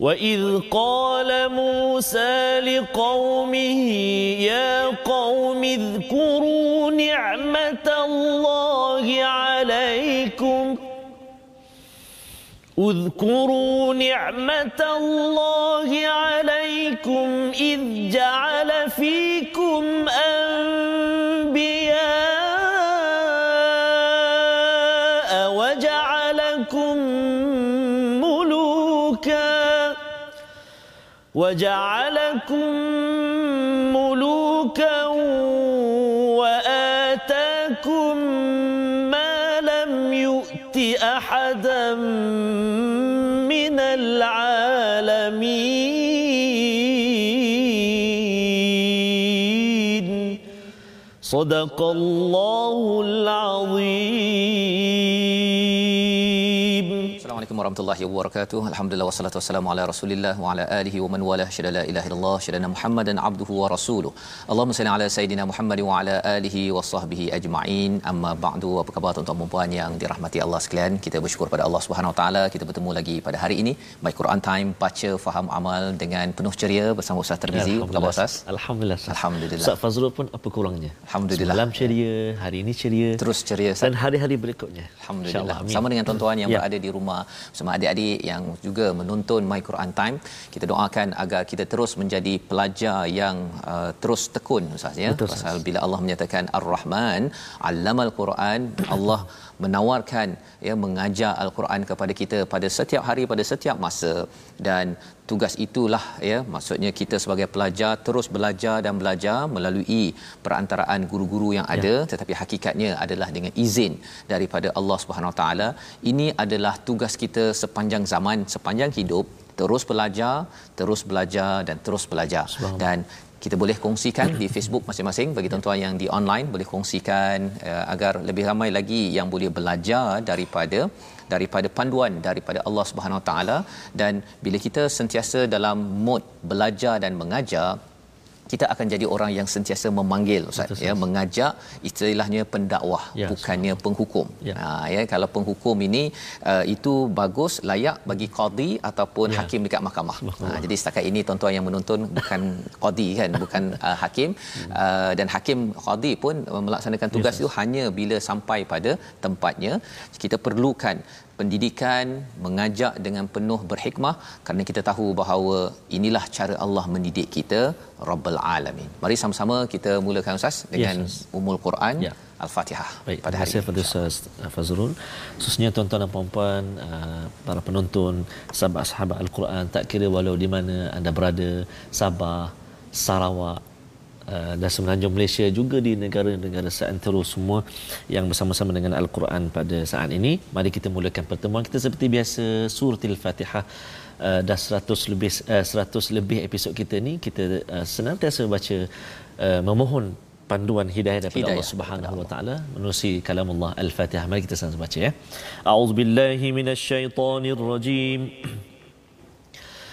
وإذ قال موسى لقومه يا قوم اذكروا نعمة الله عليكم اذكروا نعمة الله عليكم إذ جعل فيكم أنبياء وجعلكم ملوكا وآتاكم ما لم يؤت أحدا من العالمين. صدق الله العظيم. Assalamualaikum warahmatullahi wabarakatuh. Alhamdulillah wassalatu wassalamu ala Rasulillah wa ala alihi wa man wala syada la ilaha illallah syada Muhammadan abduhu wa rasuluh. Allahumma salli ala sayidina Muhammad wa ala alihi wa sahbihi ajma'in. Amma ba'du. Apa khabar tuan-tuan dan puan yang dirahmati Allah sekalian? Kita bersyukur pada Allah Subhanahu wa taala kita bertemu lagi pada hari ini My Quran Time baca faham amal dengan penuh ceria bersama Ustaz Termizi. Apa khabar Ustaz? Alhamdulillah. Alhamdulillah. Ustaz Fazrul pun apa kurangnya? Alhamdulillah. Semalam ceria, hari ini ceria. Terus ceria Ustaz. dan hari-hari berikutnya. Alhamdulillah. Sama dengan tuan-tuan yang Ya. berada di rumah bersama adik-adik yang juga menonton My Quran Time. Kita doakan agar kita terus menjadi pelajar yang uh, terus tekun Ustaz ya. Betul, Ustaz. Pasal bila Allah menyatakan Ar-Rahman, 'allamal Quran, Allah menawarkan ya mengajar al-Quran kepada kita pada setiap hari pada setiap masa. Dan tugas itulah ya maksudnya kita sebagai pelajar terus belajar dan belajar melalui perantaraan guru-guru yang ada. Ya. tetapi hakikatnya adalah dengan izin daripada Allah Subhanahu Wa Taala. Ini adalah tugas kita sepanjang zaman sepanjang hidup. Terus belajar terus belajar dan terus belajar. Dan kita boleh kongsikan di Facebook masing-masing. Bagi tuan-tuan yang di online boleh kongsikan uh, agar lebih ramai lagi yang boleh belajar daripada daripada panduan daripada Allah Subhanahu Wa Taala. Dan bila kita sentiasa dalam mod belajar dan mengajar kita akan jadi orang yang sentiasa memanggil ustaz Betul, ya mengajak istilahnya pendakwah Ya, bukannya penghukum. Ya. ha ya kalau penghukum ini uh, itu bagus layak bagi qadi ataupun Ya. hakim dekat mahkamah. Ha jadi setakat ini tuan-tuan yang menonton bukan qadi kan bukan uh, hakim. Uh, dan hakim qadi pun melaksanakan tugas Yes, itu hanya bila sampai pada tempatnya. Kita perlukan pendidikan mengajak dengan penuh berhikmah kerana kita tahu bahawa inilah cara Allah mendidik kita Rabbul Alamin. Mari sama-sama kita mulakan Ustaz dengan Yes, Ummul Quran Ya. Al-Fatihah Baik, pada hari ini. Ustaz Fazrul. Khususnya tuan-tuan dan puan-puan, uh, para penonton, sahabat-sahabat Al-Quran, tak kira walau di mana anda berada, Sabah, Sarawak, uh, dan semenanjung Malaysia juga di negara-negara seantero semua yang bersama-sama dengan Al-Quran pada saat ini. Mari kita mulakan pertemuan kita seperti biasa surah Al-Fatihah uh, dah 100 lebih uh, 100 lebih episod kita ni kita uh, senantiasa baca uh, memohon panduan hidayah daripada Hidayah Allah Subhanahu wa taala menerusi kalamullah Al-Fatihah. Mari kita sama baca ya. A'udzubillahi minasyaitonir rajim.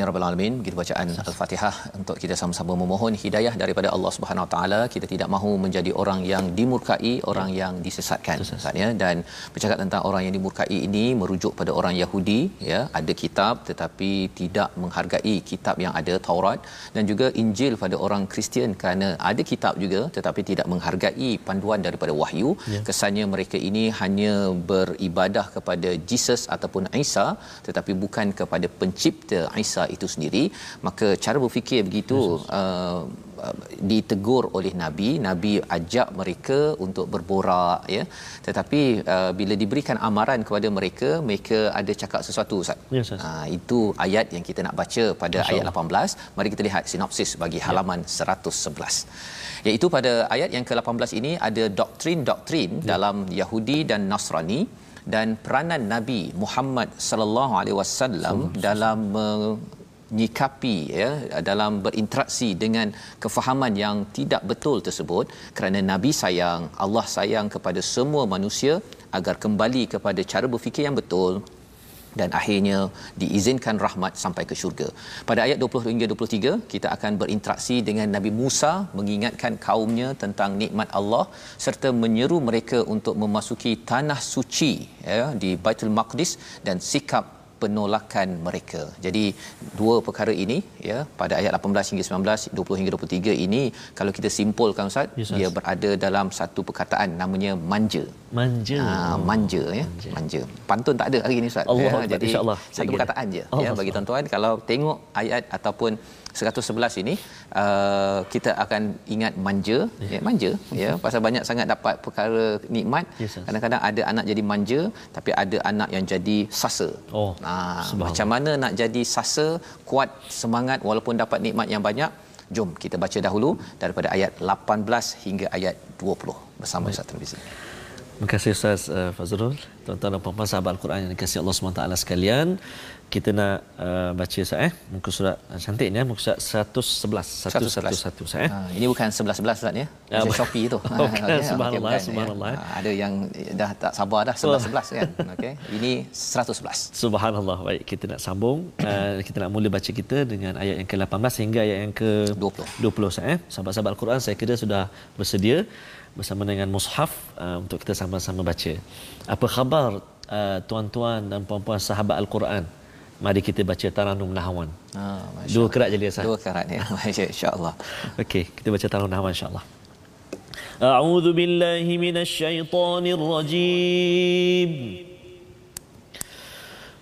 Amin ya rabbal alamin. Begitu bacaan Al-Fatihah untuk kita sama-sama memohon hidayah daripada Allah Subhanahu Wa Taala. Kita tidak mahu menjadi orang yang dimurkai, orang yang disesatkan Ustaz ya. Dan bercakap tentang orang yang dimurkai ini merujuk pada orang Yahudi ya, ada kitab tetapi tidak menghargai kitab yang ada Taurat dan juga Injil pada orang Kristian kerana ada kitab juga tetapi tidak menghargai panduan daripada wahyu. Ya. Kesannya mereka ini hanya beribadah kepada Jesus ataupun Isa tetapi bukan kepada pencipta Isa itu sendiri maka cara berfikir begitu uh, uh, ditegur oleh nabi. Nabi ajak mereka untuk berborak ya. Tetapi uh, bila diberikan amaran kepada mereka mereka ada cakap sesuatu ustaz. Ya, uh, itu ayat yang kita nak baca pada Masya ayat 18 mari kita lihat sinopsis bagi ya. halaman ya. 111 iaitu pada ayat yang ke-18 ini ada doktrin-doktrin ya. dalam Yahudi dan Nasrani dan peranan Nabi Muhammad sallallahu alaihi wasallam dalam menyikapi ya dalam berinteraksi dengan kefahaman yang tidak betul tersebut kerana Nabi sayang Allah sayang kepada semua manusia agar kembali kepada cara berfikir yang betul dan akhirnya diizinkan rahmat sampai ke syurga. Pada ayat 20 hingga 23 kita akan berinteraksi dengan Nabi Musa mengingatkan kaumnya tentang nikmat Allah serta menyeru mereka untuk memasuki tanah suci ya di Baitul Maqdis dan sikap penolakan mereka. Jadi dua perkara ini ya pada ayat 18 hingga 19 20 hingga 23 ini kalau kita simpulkan ustaz yes, dia berada dalam satu perkataan namanya manja. Manja. Ha, manja ya. Manja. manja. Pantun tak ada hari ini ustaz. Allah ya, jadi insyaallah satu perkataan je Allah ya bagi tuan-tuan kalau tengok ayat ataupun 111 ini uh, kita akan ingat manja. Yeah. ya. manja ya pasal banyak sangat dapat perkara nikmat. Yes, kadang-kadang ada anak jadi manja tapi ada anak yang jadi sasa. Oh uh, macam mana nak jadi sasa kuat semangat walaupun dapat nikmat yang banyak? Jom kita baca dahulu daripada ayat 18 hingga ayat 20 bersama Ustaz Tirmizi Terima kasih Ustaz uh, Fazrul, tuan-tuan dan puan-puan sahabat Al-Quran yang dikasihi Allah SWT sekalian kita nak uh, baca sah eh? Muka surat uh, cantiknya muka surat 111 111 sah eh? Ha, ini bukan 11 11 Ustaz ya? Uh, Shopee tu. Okay. okay. subhanallah okay, subhanallah ya. ada yang dah tak sabar dah 11 11 kan okey ini 111 subhanallah. Baik kita nak sambung. Uh, kita nak mula baca kita dengan ayat yang ke-18 hingga ayat yang ke-20 20 sah eh? Sahabat-sahabat Al-Quran saya kira sudah bersedia bersama dengan mushaf uh, untuk kita sama-sama baca. Apa khabar uh, tuan-tuan dan puan-puan sahabat Al-Quran Mari kita baca Taranum Nahwan. Ah, Dua kerat je dia Dua kerat ya. Masya-Allah. Okey, kita baca Taranum Nahwan insya-Allah. أعوذ بالله من الشيطان الرجيم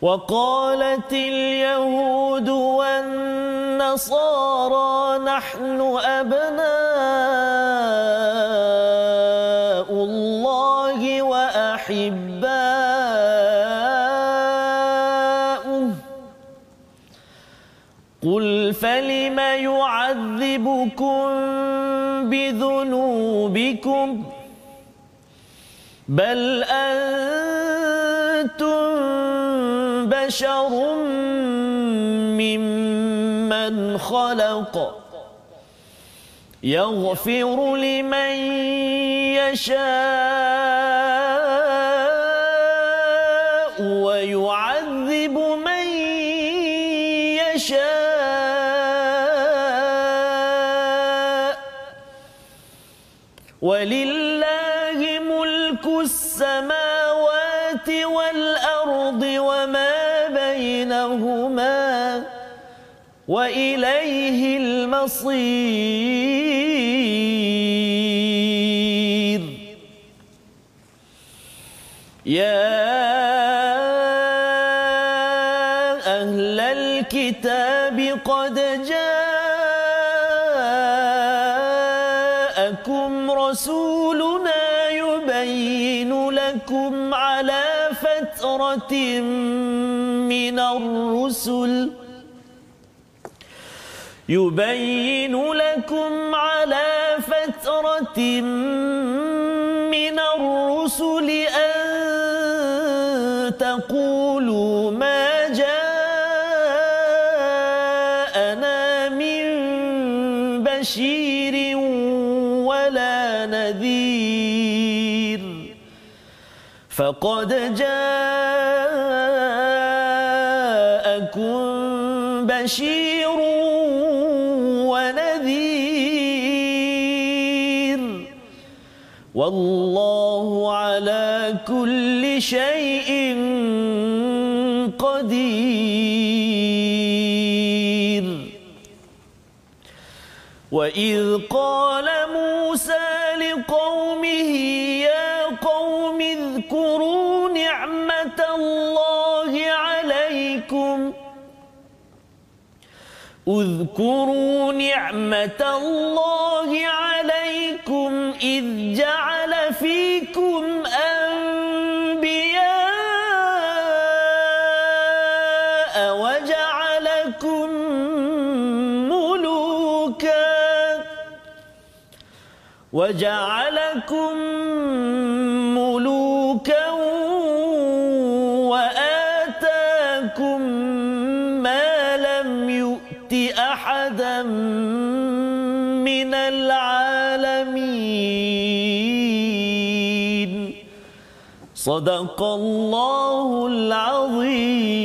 وقالت اليهود والنصارى نحن أبناء الله وأحباؤه يعذبكم بذنوبكم بل أنتم بشر ممن خلق يغفر لمن يشاء ولله ملك السماوات والأرض وما بينهما وإليه المصير. يا من الرسل يبين لكم على فترة من الرسل أن تقولوا ما جاءنا من بشير نذير فقد جاءكم بشير ونذير. والله على كل شيء قدير. وإذ قال موسى لقومه اذكروا نعمة الله عليكم إذ جعل فيكم أنبياء وجعلكم ملوكا وجعلكم من العالمين صدق الله العظيم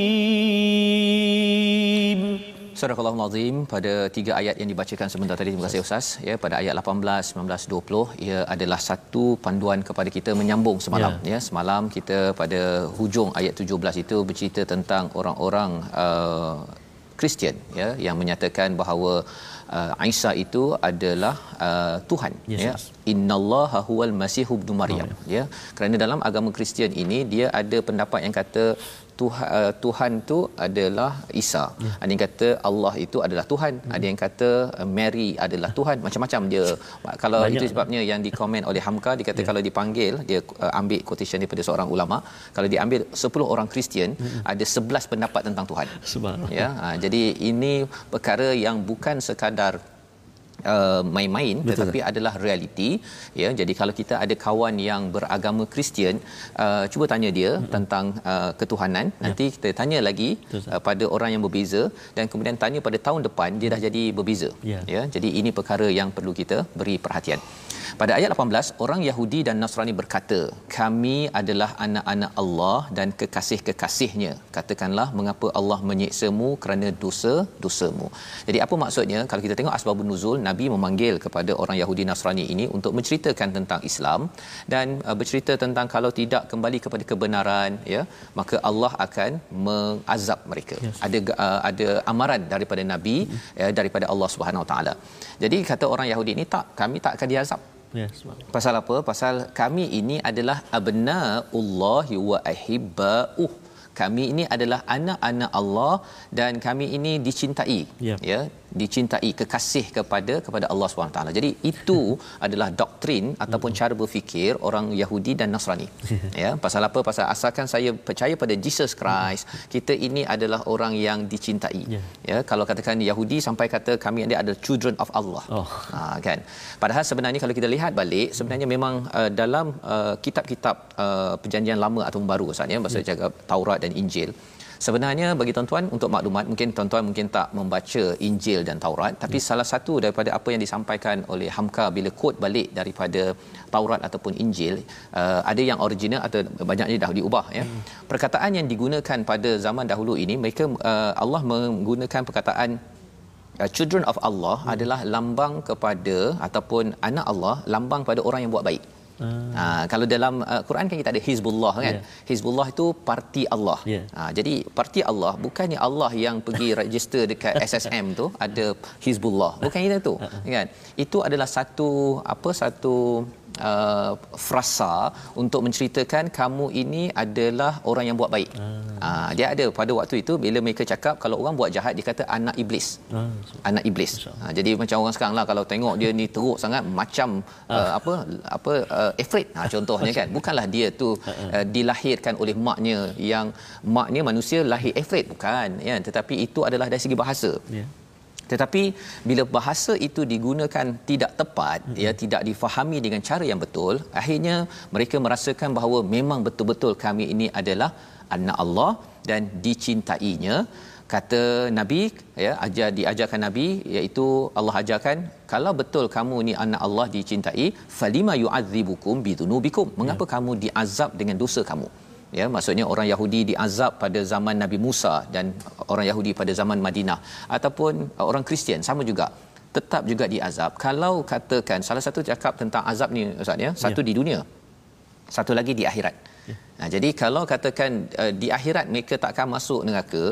Surah Al-Azim pada tiga ayat yang dibacakan sebentar tadi terima kasih Ustaz ya pada ayat 18 19 20 ia adalah satu panduan kepada kita menyambung semalam ya, ya semalam kita pada hujung ayat 17 itu bercerita tentang orang-orang uh, Kristian ya yang menyatakan bahawa uh, Isa itu adalah uh, Tuhan Yes, ya. Yes. innallaha huwal masih ibnu maryam ya. Kerana dalam agama Kristian ini dia ada pendapat yang kata Tuhan, uh, Tuhan tu adalah Isa. Ya. Ada yang kata Allah itu adalah Tuhan. Hmm. Ada yang kata uh, Mary adalah Tuhan. Macam-macam dia. Kalau Banyak. itu sebabnya yang dikomen oleh Hamka dia kata Ya. kalau dipanggil dia uh, ambil quotation daripada seorang ulama, kalau diambil 10 orang Kristian Hmm. ada 11 pendapat tentang Tuhan. Subhanallah. Ya, ha, jadi ini perkara yang bukan sekadar Uh, main-main Betul. tetapi adalah realiti ya jadi kalau kita ada kawan yang beragama Kristian uh, cuba tanya dia hmm. tentang uh, ketuhanan ya. nanti kita tanya lagi Betul, uh, pada orang yang berbeza dan kemudian tanya pada tahun depan dia dah jadi berbeza Ya. ya jadi ini perkara yang perlu kita beri perhatian pada ayat 18 orang Yahudi dan Nasrani berkata kami adalah anak-anak Allah dan kekasih-kekasihnya. Katakanlah mengapa Allah menyiksamu kerana dosa-dosamu jadi apa maksudnya? Kalau kita tengok asbabun nuzul Nabi memanggil kepada orang Yahudi Nasrani ini untuk menceritakan tentang Islam dan uh, bercerita tentang kalau tidak kembali kepada kebenaran ya maka Allah akan mengazab mereka. Yes. ada uh, ada amaran daripada Nabi ya, daripada Allah Subhanahu Wa Taala. Jadi kata orang Yahudi ini tak kami tak akan diazab Ya, subhanallah. Pasal apa? Pasal kami ini adalah abnaullahi wa ahibba'uh. Kami ini adalah anak-anak Allah dan kami ini dicintai. Ya. ya, dicintai kekasih kepada kepada Allah SWT. Jadi itu adalah doktrin ataupun cara berfikir orang Yahudi dan Nasrani. ya, pasal apa? Pasal asalkan saya percaya pada Jesus Christ, kita ini adalah orang yang dicintai. Ya. Ya, kalau katakan Yahudi sampai kata kami ini adalah children of Allah. Oh. Ha, kan. Padahal sebenarnya kalau kita lihat balik sebenarnya memang uh, dalam uh, kitab-kitab uh, perjanjian lama ataupun baru Ustaz ya bahasa yeah. jaga Taurat dan Injil. Sebenarnya bagi tuan-tuan untuk maklumat mungkin tuan-tuan mungkin tak membaca Injil dan Taurat tapi yeah. salah satu daripada apa yang disampaikan oleh Hamka bila quote balik daripada Taurat ataupun Injil uh, ada yang original atau banyaknya dah diubah ya. Hmm. Perkataan yang digunakan pada zaman dahulu ini mereka uh, Allah menggunakan perkataan uh, children of Allah hmm. adalah lambang kepada ataupun anak Allah lambang pada orang yang buat baik. Ah. Ha, kalau dalam uh, Quran kan kita ada Hizbullah kan. Yeah. Hizbullah itu parti Allah. Yeah. Ha, jadi parti Allah bukannya Allah yang pergi register dekat SSM tu ada Hizbullah. Bukan itu tu. kan? Itu adalah satu apa satu uh, frasa untuk menceritakan kamu ini adalah orang yang buat baik. Ha, dia ada pada waktu itu bila mereka cakap kalau orang buat jahat dia kata anak iblis. Ah, Anak iblis. Ha, jadi macam orang sekarang lah kalau tengok dia ni teruk sangat macam uh, apa apa uh, Efrit ha, contohnya kan. Bukanlah dia tu uh, dilahirkan oleh maknya yang maknya manusia lahir Efrit bukan ya tetapi itu adalah dari segi bahasa. Ya. Tetapi bila bahasa itu digunakan tidak tepat mm-hmm. ya tidak difahami dengan cara yang betul akhirnya mereka merasakan bahawa memang betul-betul kami ini adalah anak Allah dan dicintainya kata nabi ya ajar diajarkan nabi iaitu Allah ajarkan kalau betul kamu ni anak Allah dicintai falima yu'adzibukum bidunubikum mengapa ya. kamu diazab dengan dosa kamu ya maksudnya orang Yahudi diazab pada zaman Nabi Musa dan orang Yahudi pada zaman Madinah. Ataupun uh, orang Kristian sama juga. Tetap juga diazab. Kalau katakan salah satu cakap tentang azab ni ustaz ya satu Ya. di dunia satu lagi di akhirat Nah, jadi kalau katakan uh, di akhirat mereka takkan masuk neraka,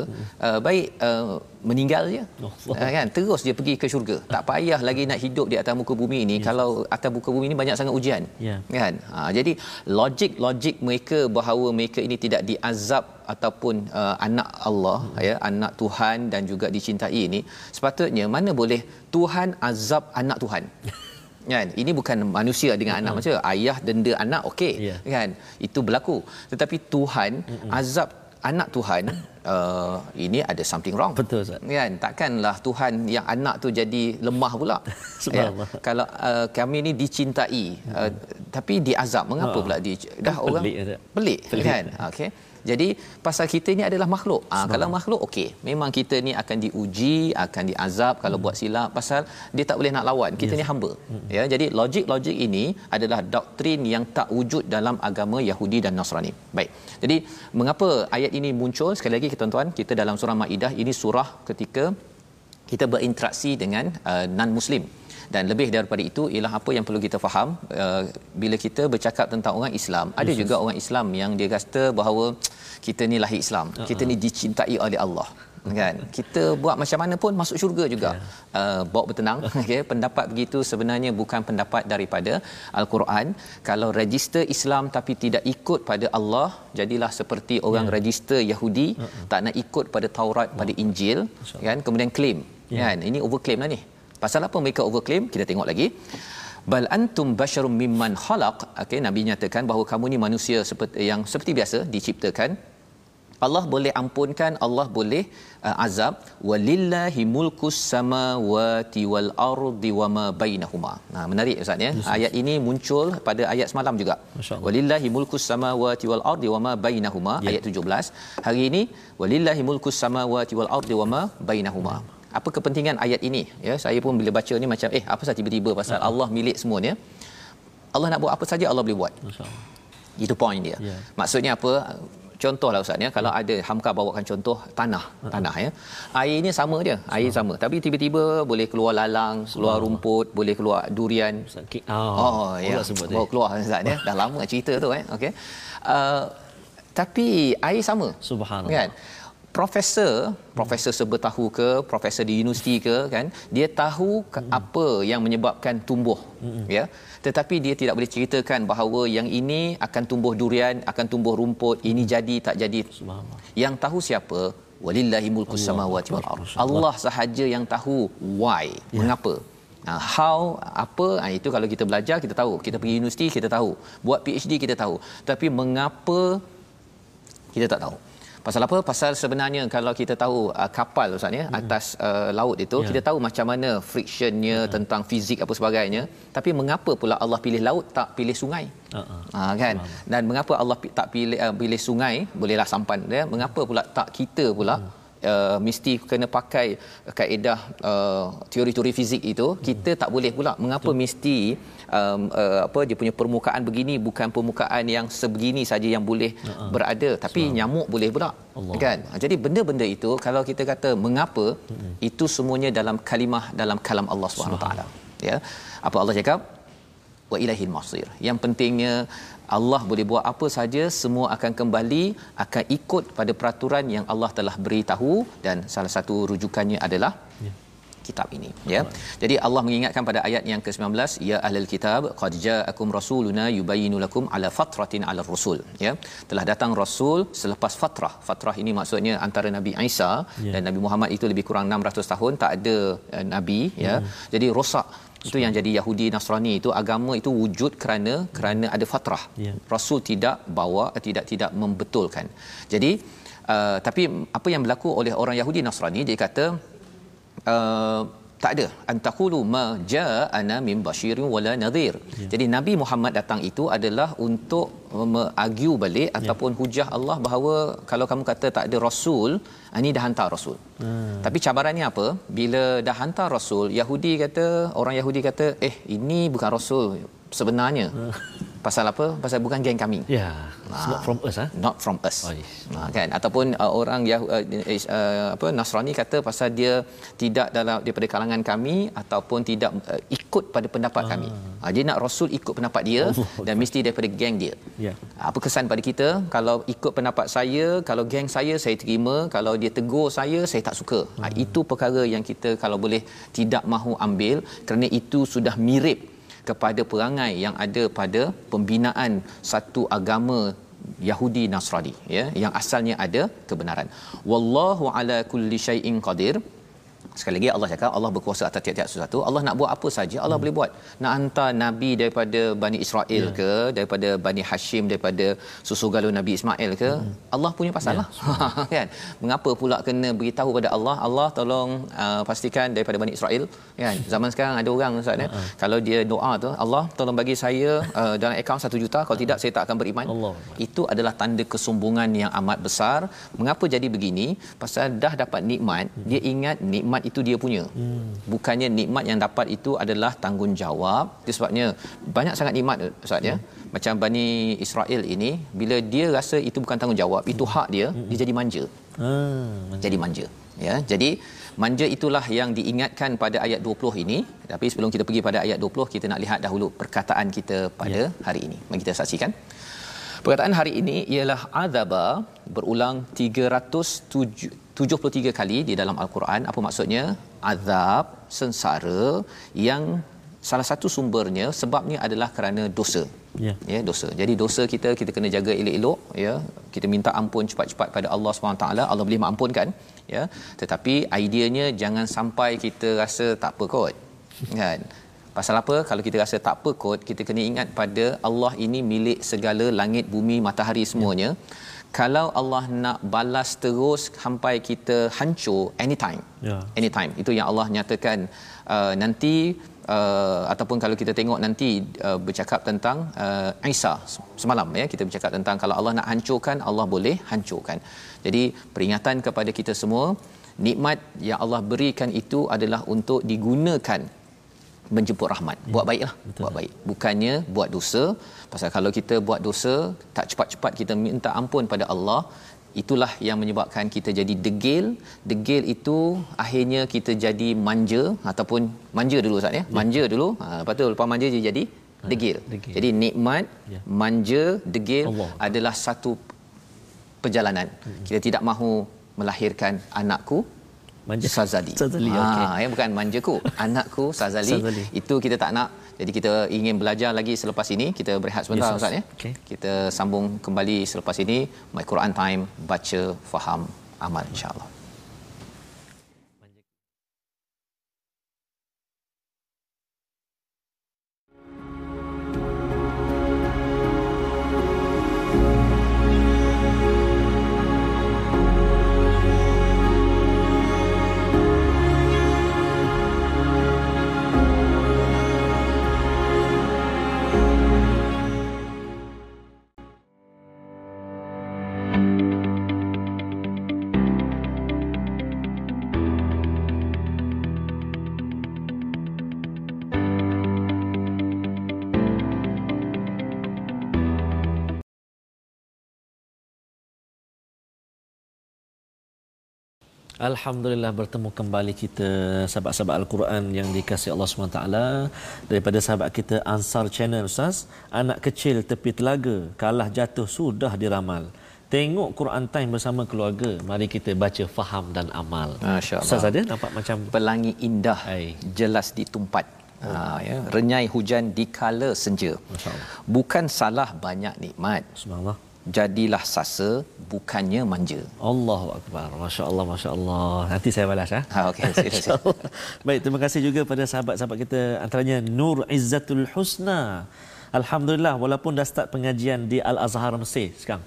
uh, baik uh, meninggal je. Allah. Uh, kan terus dia pergi ke syurga. Tak payah lagi nak hidup di atas muka bumi ini kalau atas muka bumi ini banyak sangat ujian. Ya. Kan? Ha, jadi logik-logik mereka bahawa mereka ini tidak diazab ataupun uh, anak Allah ya, anak Tuhan dan juga dicintai ini, sepatutnya mana boleh Tuhan azab anak Tuhan. kan? Ini bukan manusia dengan anak. Macam ayah denda anak okey. Ya. kan? Itu berlaku. Tetapi Tuhan azab anak Tuhan uh, ini ada something wrong. Betul, Ustaz. kan? Takkanlah Tuhan yang anak tu jadi lemah pula. Subhanallah. kalau uh, kami ni dicintai uh, tapi diazab mengapa Ha. pula di dah orang pelik, pelik, Pelik. kan? Okey jadi pasal kita ni adalah makhluk. Ah kalau makhluk okey. Memang kita ni akan diuji, akan diazab kalau Hmm. buat silap pasal dia tak boleh nak lawan. Kita ni hamba. Ya, jadi logik-logik ini adalah doktrin yang tak wujud dalam agama Yahudi dan Nasrani. Baik. Jadi mengapa ayat ini muncul? Sekali lagi tuan-tuan, kita dalam surah Maidah ini surah ketika kita berinteraksi dengan uh, non muslim dan lebih daripada itu ialah apa yang perlu kita faham uh, bila kita bercakap tentang orang Islam ada juga orang Islam yang dia kata bahawa kita ni lahir Islam kita ni dicintai oleh Allah kan? Kita buat macam mana pun masuk syurga juga. Uh, bawa bertenang okey pendapat begitu sebenarnya bukan pendapat daripada al-Quran. Kalau register Islam tapi tidak ikut pada Allah jadilah seperti orang register Yahudi tak nak ikut pada Taurat pada Injil kan? Kemudian claim kan? Ini overclaim lah ni pasal apa mereka overclaim? Kita tengok lagi. Bal antum basyarum mimman khalaq. Okey nabi nyatakan bahawa kamu ni manusia seperti yang seperti biasa diciptakan. Allah boleh ampunkan Allah boleh uh, azab. Walillahi mulkus samawati wal ardi wama bainahuma. Nah menarik ustaz ya. Ayat ini muncul pada ayat semalam juga. Walillahi mulkus samawati wal ardi wama bainahuma Ya. ayat 17 hari ini walillahi mulkus samawati wal ardi wama bainahuma apa kepentingan ayat ini ya saya pun bila baca ni macam eh apa sahaja tiba-tiba pasal Ya. Allah milik semuanya Allah nak buat apa saja Allah boleh buat Masya-Allah. itu point dia. Ya. Maksudnya apa? Contohlah ustaz ya, kalau ada Hamka bawakan contoh tanah, tanah ya. Air ni sama dia, air sama. Tapi tiba-tiba boleh keluar lalang, keluar rumput, boleh keluar durian. Ustaz Ki- Ah, Oh, ya. sebut keluar ustaz ya. Dah lama cerita tu eh. Okey. Uh, tapi air sama. Subhanallah. Kan? Profesor, profesor sebertahu ke, profesor di universiti ke kan, dia tahu ke- apa yang menyebabkan tumbuh, ya. Tetapi dia tidak boleh ceritakan bahawa yang ini akan tumbuh durian, akan tumbuh rumput, ini jadi tak jadi. Yang tahu siapa? Walillahi mulkus samawati wal. Allah sahaja yang tahu why, mengapa. Nah, how apa ah, itu kalau kita belajar kita tahu. Kita pergi universiti kita tahu. Buat PhD kita tahu. Tapi mengapa kita tak tahu pasal apa? Pasal sebenarnya kalau kita tahu uh, kapal ustaz ya atas uh, laut itu Ya. kita tahu macam mana frictionnya tentang fizik apa sebagainya. Tapi mengapa pula Allah pilih laut tak pilih sungai? Ha-ha. Ha, kan? Dan mengapa Allah tak pilih uh, pilih sungai? Bolehlah sampan dia mengapa pula tak kita pula hmm. Uh, mesti kena pakai kaedah uh, teori-teori fizik itu kita tak boleh pula. Mengapa mesti um, uh, apa dia punya permukaan begini bukan permukaan yang sebegini saja yang boleh uh-huh. berada tapi nyamuk boleh pula. Allah. kan? Ha, jadi benda-benda itu kalau kita kata mengapa uh-huh. itu semuanya dalam kalimah dalam kalam Allah Subhanahu taala. Ya? Apa Allah cakap? Wa ilahil masir. Yang pentingnya Allah boleh buat apa saja semua akan kembali akan ikut pada peraturan yang Allah telah beritahu dan salah satu rujukannya adalah Ya. Kitab ini ya. Jadi Allah mengingatkan pada ayat yang ke-19 ya ahlul kitab qad ja'akum rasuluna yubayyinu lakum ala fatratin ala rusul ya. Telah datang rasul selepas fatrah. Fatrah ini maksudnya antara Nabi Isa Ya. dan Nabi Muhammad itu lebih kurang 600 tahun tak ada uh, nabi ya. Jadi rosak itu yang jadi Yahudi Nasrani itu agama itu wujud kerana kerana ada fatrah. Ya. Rasul tidak bawa tidak tidak membetulkan. Jadi uh, tapi apa yang berlaku oleh orang Yahudi Nasrani dia kata uh, tak ada antaqulu ma ja'ana min basyirin wala nadhir. Ya. Jadi Nabi Muhammad datang itu adalah untuk mengargue balik ya. ataupun hujah Allah bahawa kalau kamu kata tak ada rasul, ah, ini dah hantar rasul. Hmm. Tapi cabarannya apa? Bila dah hantar rasul, Yahudi kata orang Yahudi kata, "Eh, ini bukan rasul. Sebenarnya. Pasal apa? Pasal bukan geng kami. Ya, it's not from us ah. not from us. Oh, yes. ha, kan? Ataupun uh, orang Yahu, uh, uh, apa Nasrani kata pasal dia tidak dalam daripada kalangan kami ataupun tidak uh, ikut pada pendapat kami. Ha, dia nak rasul ikut pendapat dia Allah dan mesti daripada geng dia. Ya. apa kesan pada kita? Kalau ikut pendapat saya kalau geng saya saya terima. Kalau dia tegur saya saya tak suka. Ha, itu perkara yang kita kalau boleh tidak mahu ambil kerana itu sudah mirip kepada perangai yang ada pada pembinaan satu agama Yahudi Nasrani ya yang asalnya ada kebenaran. Wallahu ala kulli syai'in qadir Sekali lagi Allah cakap Allah berkuasa atas tiap-tiap sesuatu. Allah nak buat apa saja Allah hmm. boleh buat. Nak hantar nabi daripada Bani Israel yeah. ke, daripada Bani Hashim, daripada susu galur Nabi Ismail ke, hmm. Allah punya pasal yeah. lah. kan? Mengapa pula kena beritahu pada Allah, Allah tolong uh, pastikan daripada Bani Israel, kan? Zaman sekarang ada orang Ustaz ya. Uh-huh. Kalau dia doa tu, Allah tolong bagi saya uh, dalam akaun 1 juta, kalau tidak saya tak akan beriman. Allah. Itu adalah tanda kesombongan yang amat besar. Mengapa jadi begini? Pasal dah dapat nikmat, hmm. dia ingat nikmat itu dia punya. Hmm. Bukannya nikmat yang dapat itu adalah tanggungjawab. Itu sebabnya banyak sangat nikmat Ustaz ya. Macam Bani Israel ini bila dia rasa itu bukan tanggungjawab, itu hak dia, dia jadi manja. Ah, Jadi manja. Ya. Jadi manja itulah yang diingatkan pada ayat 20 ini. Tapi sebelum kita pergi pada ayat 20, kita nak lihat dahulu perkataan kita pada hari ini. Mari kita saksikan. Perkataan hari ini ialah azaba berulang 373 kali di dalam al-Quran. Apa maksudnya? Azab, sengsara yang salah satu sumbernya sebabnya adalah kerana dosa. Ya. Ya, dosa. Jadi dosa kita kita kena jaga elok-elok ya. Kita minta ampun cepat-cepat pada Allah SWT. Allah boleh mengampunkan ya. Tetapi ideanya jangan sampai kita rasa tak apa kot. Kan? Pasal apa? Kalau kita rasa tak apa kot, kita kena ingat pada Allah ini milik segala langit, bumi, matahari semuanya. Ya. Kalau Allah nak balas terus sampai kita hancur anytime. Ya. Anytime. Itu yang Allah nyatakan uh, nanti uh, ataupun kalau kita tengok nanti uh, bercakap tentang uh, Isa semalam ya kita bercakap tentang kalau Allah nak hancurkan Allah boleh hancurkan. Jadi peringatan kepada kita semua nikmat yang Allah berikan itu adalah untuk digunakan menjemput rahmat. Ya, Buat baiklah, buat baik. Bukannya buat dosa. Pasal kalau kita buat dosa, tak cepat-cepat kita minta ampun pada Allah, itulah yang menyebabkan kita jadi degil. Degil itu akhirnya kita jadi manja ataupun manja dulu Ustaz ya. Manja dulu. Ha, lepas tu lepas manja dia jadi degil. degil. Jadi nikmat, Ya. manja, degil Allah. adalah satu perjalanan. Kita tidak mahu melahirkan anakku Manja. Sazali. Sazali, ha, okey. ya bukan manjaku, anakku Sazali. Sazali. Itu kita tak nak. Jadi kita ingin belajar lagi selepas ini. Kita berehat sebentar Yes, Ustaz ya. okey. Kita sambung kembali selepas ini My Quran Time baca faham amal insya-Allah. Alhamdulillah bertemu kembali kita sahabat-sahabat Al-Quran yang dikasihi Allah SWT daripada sahabat kita Ansar Channel Ustaz anak kecil tepi telaga kalah jatuh sudah diramal tengok Quran Time bersama keluarga mari kita baca faham dan amal Masya-Allah. Ustaz ada nampak macam Pelangi indah Hai. jelas ditumpat. Ha, ya. Renyai hujan di kala senja. Bukan salah banyak nikmat. subhanallah Jadilah sasa bukannya manja. Allahu akbar masya-Allah masya-Allah nanti saya balas ya Ha okey sila. InsyaAllah. Baik, terima kasih juga pada sahabat-sahabat kita antaranya Nur Izzatul Husna. Alhamdulillah walaupun dah start pengajian di Al-Azhar Mesir sekarang.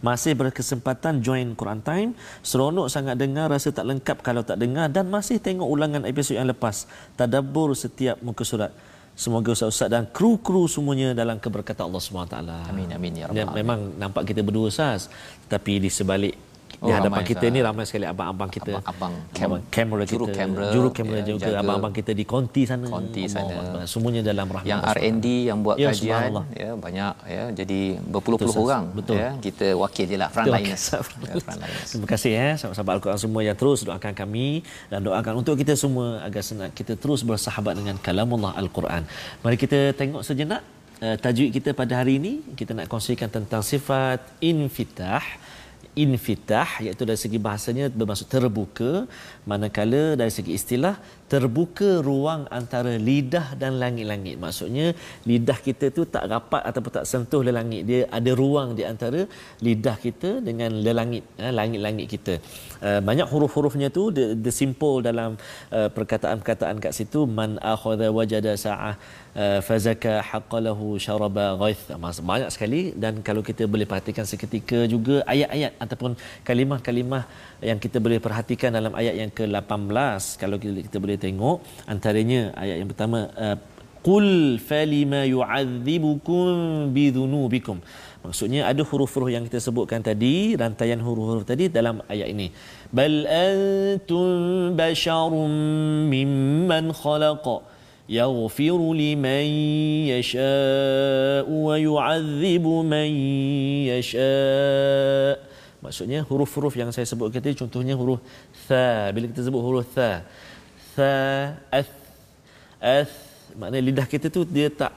Masih berkesempatan join Quran Time. Seronok sangat dengar, rasa tak lengkap kalau tak dengar dan masih tengok ulangan episod yang lepas. Tadabbur setiap muka surat. Semoga ustaz-ustaz dan kru-kru semuanya dalam keberkatan Allah SWT. Amin, amin, ya rabbal alamin. memang nampak kita berdua Ustaz. Tapi di sebalik Oh, di hadapan kita Ustaz. ni ramai sekali abang-abang kita Abang-abang abang kamera juru kita kamera, juru kamera ya, juga abang-abang kita di konti sana konti Allah sana. Akbar. semuanya dalam rahmat yang Allah R&D yang buat Ya, kajian ya banyak ya jadi berpuluh-puluh orang Betul. ya kita wakil je lah frontliners ya, frontliners Terima kasih ya sahabat-sahabat Al-Quran semua yang terus doakan kami dan doakan untuk kita semua agar senang kita terus bersahabat dengan kalamullah Al-Quran. Mari kita tengok sejenak uh, tajwid kita pada hari ini. Kita nak kongsikan tentang sifat infitah. Infitah iaitu dari segi bahasanya bermaksud terbuka manakala dari segi istilah terbuka ruang antara lidah dan langit-langit. Maksudnya lidah kita tu tak rapat ataupun tak sentuh le langit. Dia ada ruang di antara lidah kita dengan le langit eh, langit-langit kita. Uh, banyak huruf-hurufnya tu the, the simple dalam uh, perkataan-perkataan kat situ. Man akhadha wajada sa'ah uh, fazaka haqqalahu syaraba ghaith. Mas- banyak sekali. Dan kalau kita boleh perhatikan seketika juga ayat-ayat ataupun kalimah-kalimah yang kita boleh perhatikan dalam ayat yang ke-18 kalau kita boleh tengok antaranya ayat yang pertama uh, qul falima yu'adzibukum bidhunubikum maksudnya ada huruf-huruf yang kita sebutkan tadi rantaian huruf-huruf tadi dalam ayat ini bal antum basharum mimman khalaqa يغفر لمن يشاء ويعذب من يشاء Maksudnya huruf-huruf yang saya sebutkan tadi contohnya huruf tha. Bila kita sebut huruf tha, tha, ath, ath. Maknanya lidah kita tu dia tak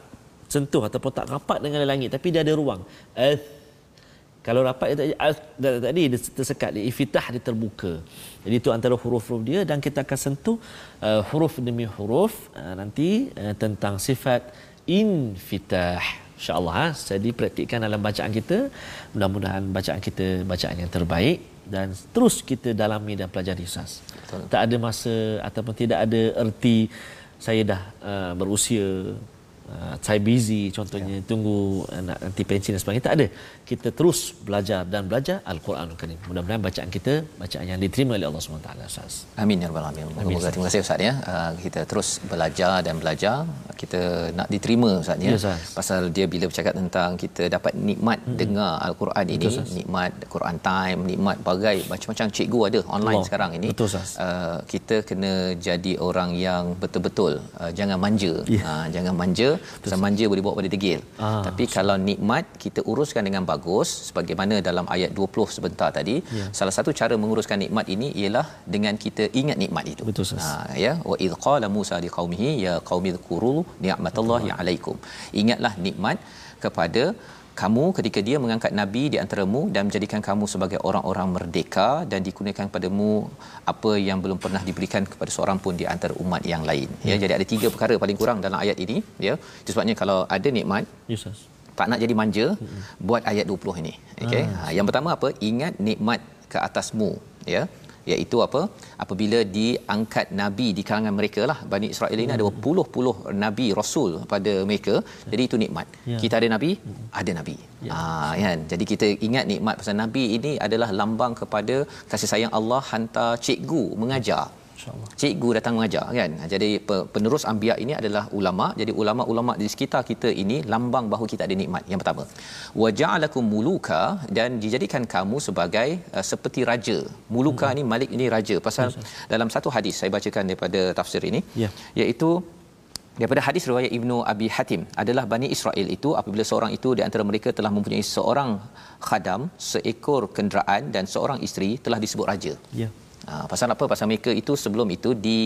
sentuh ataupun tak rapat dengan langit tapi dia ada ruang. Ath. Kalau rapat dia dah- tadi dia tersekat, dia ifitah dia terbuka. Jadi itu antara huruf-huruf dia dan kita akan sentuh uh, huruf demi huruf uh, nanti uh, tentang sifat infitah. InsyaAllah ha. Jadi praktikkan dalam bacaan kita. Mudah-mudahan bacaan kita bacaan yang terbaik dan terus kita dalami dan pelajari Ustaz. Tak ada masa ataupun tidak ada erti saya dah uh, berusia uh, saya busy contohnya ya. tunggu uh, nak nanti pensi dan sebagainya tak ada kita terus belajar dan belajar Al-Quranul Karim mudah-mudahan bacaan kita bacaan yang diterima oleh Allah SWT Ustaz Amin ya rabbal alamin. Terima kasih Ustaz ya. Uh, kita terus belajar dan belajar. Kita nak diterima Ustaz ya. Ya. Pasal dia bila bercakap tentang kita dapat nikmat hmm. dengar al-Quran ini, Ustaz. nikmat Quran time, nikmat bagai macam-macam cikgu ada online Allah. sekarang ini. Betul. Uh, kita kena jadi orang yang betul-betul uh, jangan manja. Ya. Uh, jangan manja. Pasal manja boleh bawa pada degil. Ah, Tapi kalau nikmat kita uruskan dengan bagus sebagaimana dalam ayat 20 sebentar tadi, Ya. salah satu cara menguruskan nikmat ini ialah dengan kita ingat nikmat itu. Betul. Ha, ya wa id qala Musa liqaumihi ya qaumi dzkuru ni'matallahi alaikum. Ingatlah nikmat kepada kamu ketika dia mengangkat nabi di antaramu dan menjadikan kamu sebagai orang-orang merdeka dan dikurniakan kepadamu apa yang belum pernah diberikan kepada seorang pun di antara umat yang lain. Ya, jadi ada tiga perkara paling kurang dalam ayat ini, ya. Itu sebabnya kalau ada nikmat ya Ustaz tak nak jadi manja buat ayat 20 ini okey ha, yang pertama apa? Ingat nikmat ke atasmu ya iaitu apa? Apabila diangkat nabi di kalangan mereka lah. Bani Israel ini ada puluh-puluh nabi rasul pada mereka. Jadi itu nikmat. Ya. kita ada nabi ada nabi. Ya. ah kan? Jadi kita ingat nikmat pasal nabi ini adalah lambang kepada kasih sayang Allah hantar cikgu mengajar insyaallah. Cikgu datang mengajar kan? Jadi pe- penerus anbiya ini adalah ulama. Jadi ulama-ulama di sekitar kita ini lambang bahawa kita ada nikmat. Yang pertama wa ja'alakum muluka dan dijadikan kamu sebagai uh, seperti raja. Muluka Hmm. ni malik ini raja. Pasal dalam satu hadis saya bacakan daripada tafsir ini Ya. iaitu daripada hadis riwayat Ibnu Abi Hatim adalah Bani Israel itu apabila seorang itu di antara mereka telah mempunyai seorang khadam seekor kenderaan dan seorang isteri telah disebut raja. Ya Ha, pasal apa? Pasal mereka itu sebelum itu di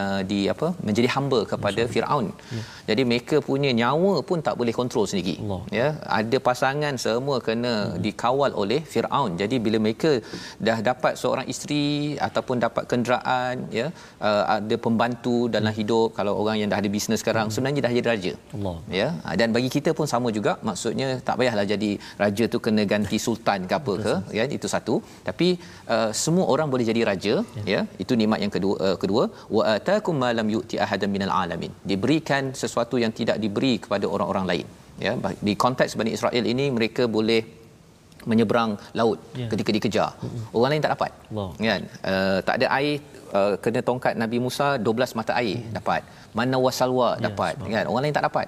uh, di apa? menjadi hamba kepada Firaun. Ya. Jadi mereka punya nyawa pun tak boleh kontrol sendiri. Allah. Ya, ada pasangan semua kena hmm. dikawal oleh Firaun. Jadi bila mereka dah dapat seorang isteri ataupun dapat kenderaan, ya, uh, ada pembantu dalam hidup kalau orang yang dah ada bisnes sekarang hmm. sebenarnya dah jadi raja. Allah. Ya, dan bagi kita pun sama juga. Maksudnya tak payahlah jadi raja tu kena ganti sultan ke apa ke, ya, itu satu. Tapi uh, semua orang boleh jadi raja, ya. ya. Itu nikmat yang kedua uh, kedua wa ataakum ma lam yu'ti ahadan minal alamin. Diberikan sesuatu yang tidak diberi kepada orang-orang lain. Ya, di konteks Bani Israel ini mereka boleh menyeberang laut Ya. ketika dikejar orang lain tak dapat Allah. kan uh, tak ada air uh, kena tongkat Nabi Musa 12 mata air dapat. Mana wasalwa dapat kan? Orang lain tak dapat.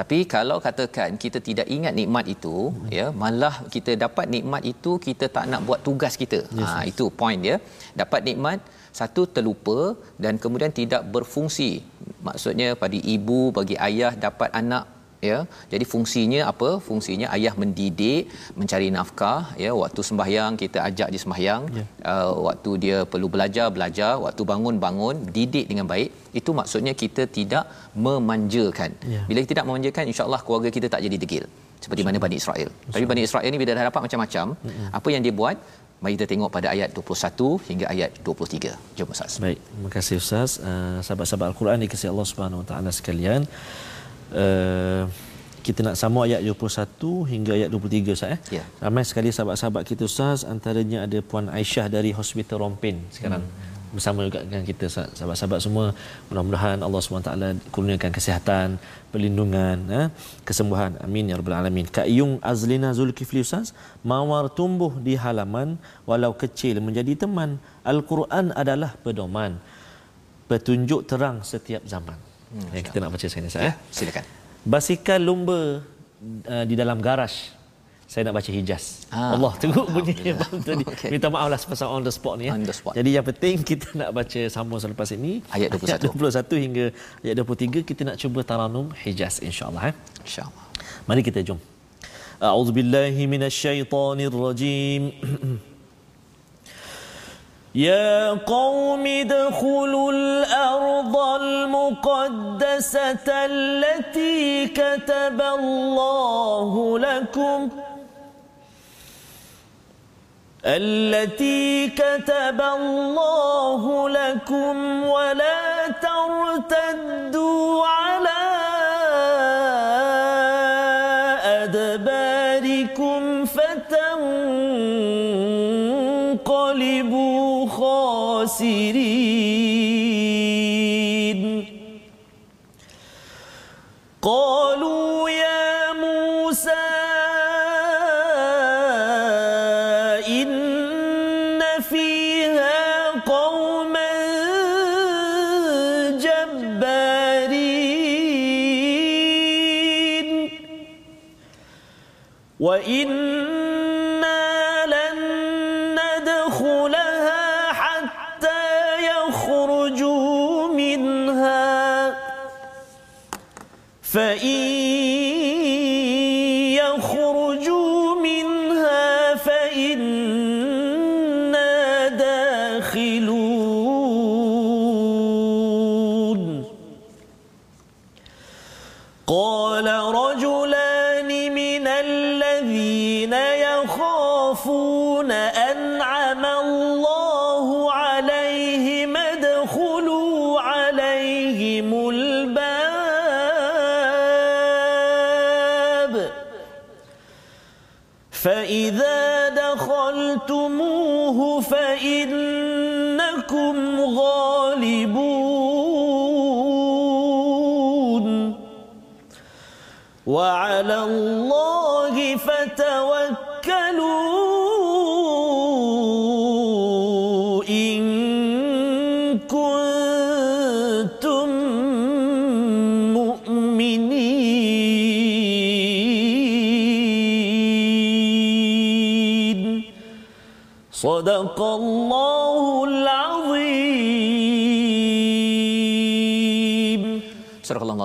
Tapi kalau katakan kita tidak ingat nikmat itu ya malah kita dapat nikmat itu kita tak nak buat tugas kita. Ha itu point dia. Dapat nikmat satu terlupa dan kemudian tidak berfungsi. Maksudnya pada ibu bagi ayah dapat anak ya. Jadi fungsinya apa? Fungsinya ayah mendidik mencari nafkah ya. Waktu sembahyang kita ajak dia sembahyang. Ya. uh, waktu dia perlu belajar belajar. Waktu bangun bangun didik dengan baik. Itu maksudnya kita tidak memanjakan. Ya. bila kita tidak memanjakan insyaallah keluarga kita tak jadi degil. Seperti mana Bani Israel. Tapi Bani Israel ni bila dah dapat macam-macam apa yang dia buat? Mari kita tengok pada ayat 21 hingga ayat 23 jom Ustaz. Baik, terima kasih Ustaz. Uh, sahabat-sahabat Al-Quran dikasihi Allah Subhanahu Wa Taala sekalian. Uh, kita nak sambung ayat 21 hingga ayat 23 Ustaz eh. Ya. Ramai sekali sahabat-sahabat kita Ustaz, antaranya ada Puan Aisyah dari Hospital Rompin sekarang. Hmm. Bersama juga dengan kita sahabat-sahabat semua. Mudah-mudahan Allah SWT kurniakan kesihatan, perlindungan, eh, kesembuhan. Amin ya rabbal alamin. Kak Yung Azlina Zulkifli Ustaz, mawar tumbuh di halaman walau kecil menjadi teman. Al-Quran adalah pedoman petunjuk terang setiap zaman. Hmm, yang kita nak baca sekarang Ustaz. ya Eh? silakan Basikal lumba uh, di dalam garaj. Saya nak baca Hijaz. Ah, Allah teruk bunyi bang tadi. Okey. Minta maaf lah pasal on the spot ni ya. On the spot. Jadi yang penting kita nak baca sambung selepas ini Ayat 21. 21 hingga ayat 23 kita nak cuba taranum Hijaz insya-Allah eh. insyaallah Mari kita jom. A'udzubillahi minasyaitonirrajim. يا قوم ادخلوا الأرض المقدسة التي كتب الله لكم التي كتب الله لكم ولا ترتدوا على خاسرين قال رجل أو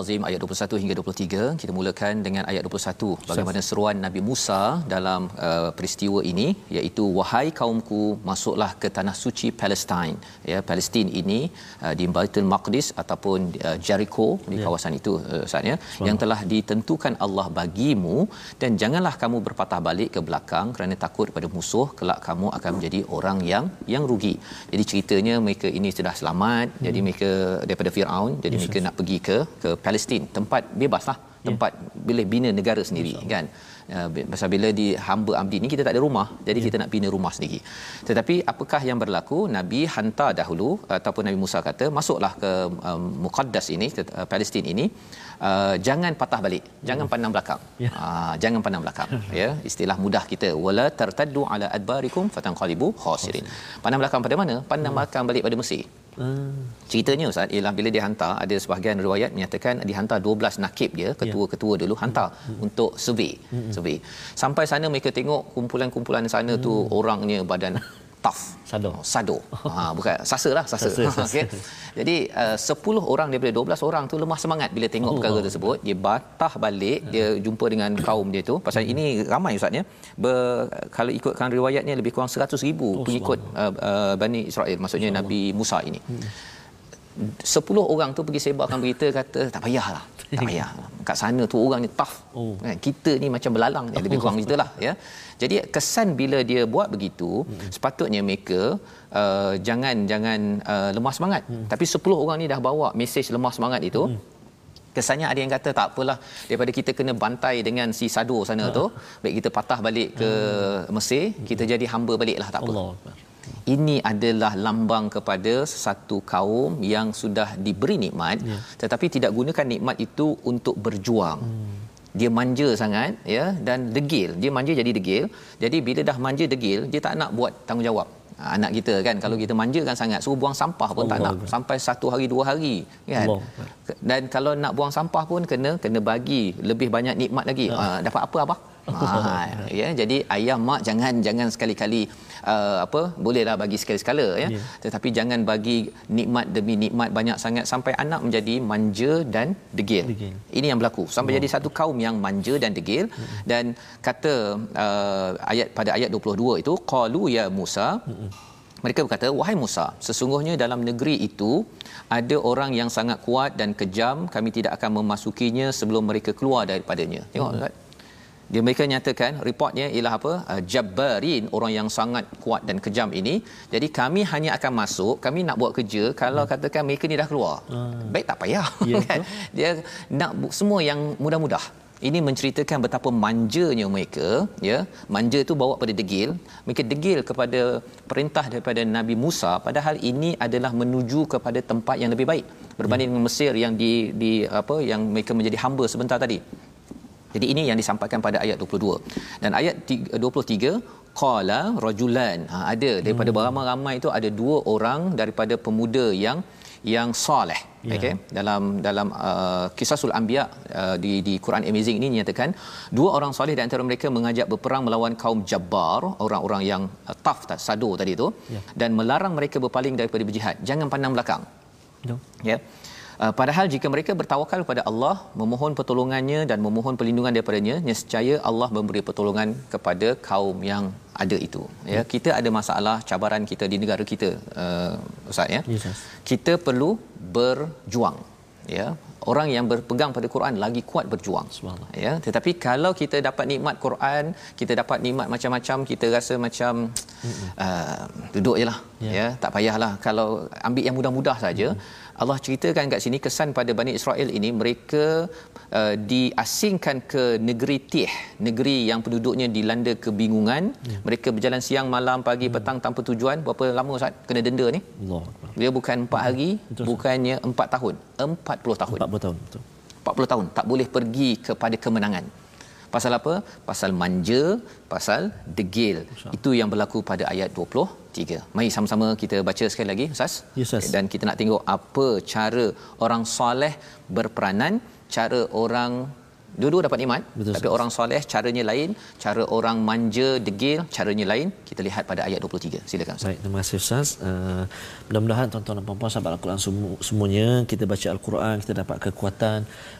Al-Azim ayat 21 hingga 23 kita mulakan dengan ayat 21 bagaimana seruan Nabi Musa dalam uh, peristiwa ini iaitu wahai kaumku masuklah ke tanah suci Palestine. Ya Palestin ini uh, di Baitul Maqdis ataupun uh, Jericho di kawasan itu uh, saatnya yang telah ditentukan Allah bagimu. Dan janganlah kamu berpatah balik ke belakang kerana takut pada musuh kelak kamu akan menjadi orang yang yang rugi. Jadi ceritanya mereka ini sudah selamat. Jadi mereka daripada Firaun jadi mereka nak pergi ke ke Palestin tempat bebaslah tempat boleh bina negara sendiri kan? Uh, pasal bila di hamba abdi ni kita tak ada rumah jadi yeah. kita nak bina rumah sendiri. Tetapi apakah yang berlaku? Nabi hantar dahulu ataupun nabi Musa kata masuklah ke um, muqaddas ini ke uh, Palestin ini uh, jangan patah balik jangan hmm. pandang belakang. Yeah. uh, jangan pandang belakang ya. Istilah mudah kita wala tartaddu ala adbarikum fatanqalibu khasirin. Pandang belakang pada mana? Pandang hmm. belakang balik pada Mesir Hmm. Ceritanya Ustaz ialah bila dia hantar ada sebahagian riwayat menyatakan dihantar 12 nakib dia ketua-ketua dulu hantar hmm. untuk survey. Hmm. survey. Sampai sana mereka tengok kumpulan-kumpulan sana hmm. tu orangnya badan tough sado. Oh, sado. Ha bukan. Sasa lah sasa, sasa, okey jadi uh, 10 orang daripada 12 orang tu lemah semangat bila tengok oh, perkara tersebut. Dia batah balik dia jumpa dengan kaum dia tu. Pasal hmm. ini ramai ustaz ya. Kalau ikutkan riwayatnya lebih kurang 100,000 oh, pengikut uh, uh, Bani Israel maksudnya Nabi Musa ini. Hmm. 10 orang tu pergi sebarkan berita kata tak payahlah tak payah kat sana tu orang ni tough oh. kita ni macam belalang dia lebih kurang gitulah ya jadi kesan bila dia buat begitu hmm. sepatutnya mereka uh, jangan jangan uh, lemah semangat hmm. tapi 10 orang ni dah bawa mesej lemah semangat itu hmm. kesannya ada yang kata tak apalah daripada kita kena bantai dengan si sado sana uh. tu baik kita patah balik ke hmm. Mesir kita hmm. jadi hamba baliklah tak apa Allah ini adalah lambang kepada satu kaum yang sudah diberi nikmat ya. tetapi tidak gunakan nikmat itu untuk berjuang hmm. Dia manja sangat ya dan degil. Dia manja jadi degil. Jadi bila dah manja degil dia tak nak buat tanggungjawab. Ha, anak kita kan kalau kita manjakan sangat suruh buang sampah pun Allah. tak nak. Allah. sampai satu hari dua hari kan? Allah. dan kalau nak buang sampah pun kena kena bagi lebih banyak nikmat lagi. Ha. Ha, dapat apa abah ha, ya jadi ayah mak jangan jangan sekali-kali uh, apa bolehlah bagi sekali-sekala ya yeah. tetapi jangan bagi nikmat demi nikmat banyak sangat sampai anak menjadi manja dan degil, degil. ini yang berlaku sampai oh. jadi satu kaum yang manja dan degil mm-hmm. dan kata uh, ayat pada ayat 22 itu qalu ya Musa mm-hmm. mereka berkata wahai Musa sesungguhnya dalam negeri itu ada orang yang sangat kuat dan kejam kami tidak akan memasukinya sebelum mereka keluar daripadanya tengok mm-hmm dia mereka nyatakan reportnya ialah apa? Uh, jabbarin orang yang sangat kuat dan kejam ini. Jadi kami hanya akan masuk kami nak buat kerja kalau hmm. katakan mereka ni dah keluar hmm. baik tak payah. Ya, kan? dia nak semua yang mudah-mudah. Ini menceritakan betapa manjanya mereka ya. Manja itu bawa pada degil. Mereka degil kepada perintah daripada Nabi Musa padahal ini adalah menuju kepada tempat yang lebih baik. Berbanding dengan Mesir yang di di apa yang mereka menjadi hamba sebentar tadi jadi ini yang disampaikan pada ayat 22. Dan ayat 23 qala rajulan. Ha, ada daripada hmm. beramai-ramai itu ada dua orang daripada pemuda yang yang soleh. Yeah. Okey. Dalam dalam uh, kisasul anbiya uh, di di Quran Amazing ini nyatakan dua orang soleh di antara mereka mengajak berperang melawan kaum Jabbar, orang-orang yang uh, tough sado tadi itu yeah. dan melarang mereka berpaling daripada berjihad. Jangan pandang belakang. Ya. Yeah. Uh, padahal jika mereka bertawakal kepada Allah, memohon pertolongannya dan memohon perlindungan daripadanya, nescaya Allah memberi pertolongan kepada kaum yang ada itu. Ya, hmm. kita ada masalah cabaran kita di negara kita, uh, Ustaz ya. Yes, kita perlu berjuang. Ya, orang yang berpegang pada Quran lagi kuat berjuang. Ya, tetapi kalau kita dapat nikmat Quran, kita dapat nikmat macam-macam, kita rasa macam uh, duduk jelah. Yeah. Ya, tak payahlah kalau ambil yang mudah-mudah saja. Mm. Allah ceritakan kat sini kesan pada Bani Israel ini mereka uh, diasingkan ke negeri Tih, negeri yang penduduknya dilanda kebingungan. Ya. Mereka berjalan siang, malam, pagi, hmm. petang tanpa tujuan. Berapa lama Ustaz kena denda ni? Allah. Dia bukan 4 hari, Betul. bukannya 4 tahun. 40 tahun. 40 tahun, betul. 40 tahun tak boleh pergi kepada kemenangan. Pasal apa? Pasal manja, pasal degil. Itu yang berlaku pada ayat 23. Mari sama-sama kita baca sekali lagi Ustaz. Yes, Dan kita nak tengok apa cara orang soleh berperanan, cara orang Dua-dua dapat nikmat Betul, tapi orang soleh caranya lain, cara orang manja degil caranya lain. Kita lihat pada ayat 23. Silakan Ustaz. Baik, terima kasih Ustaz. Uh, mudah-mudahan tuan-tuan dan puan-puan sahabat Al-Quran semuanya kita baca Al-Quran kita dapat kekuatan.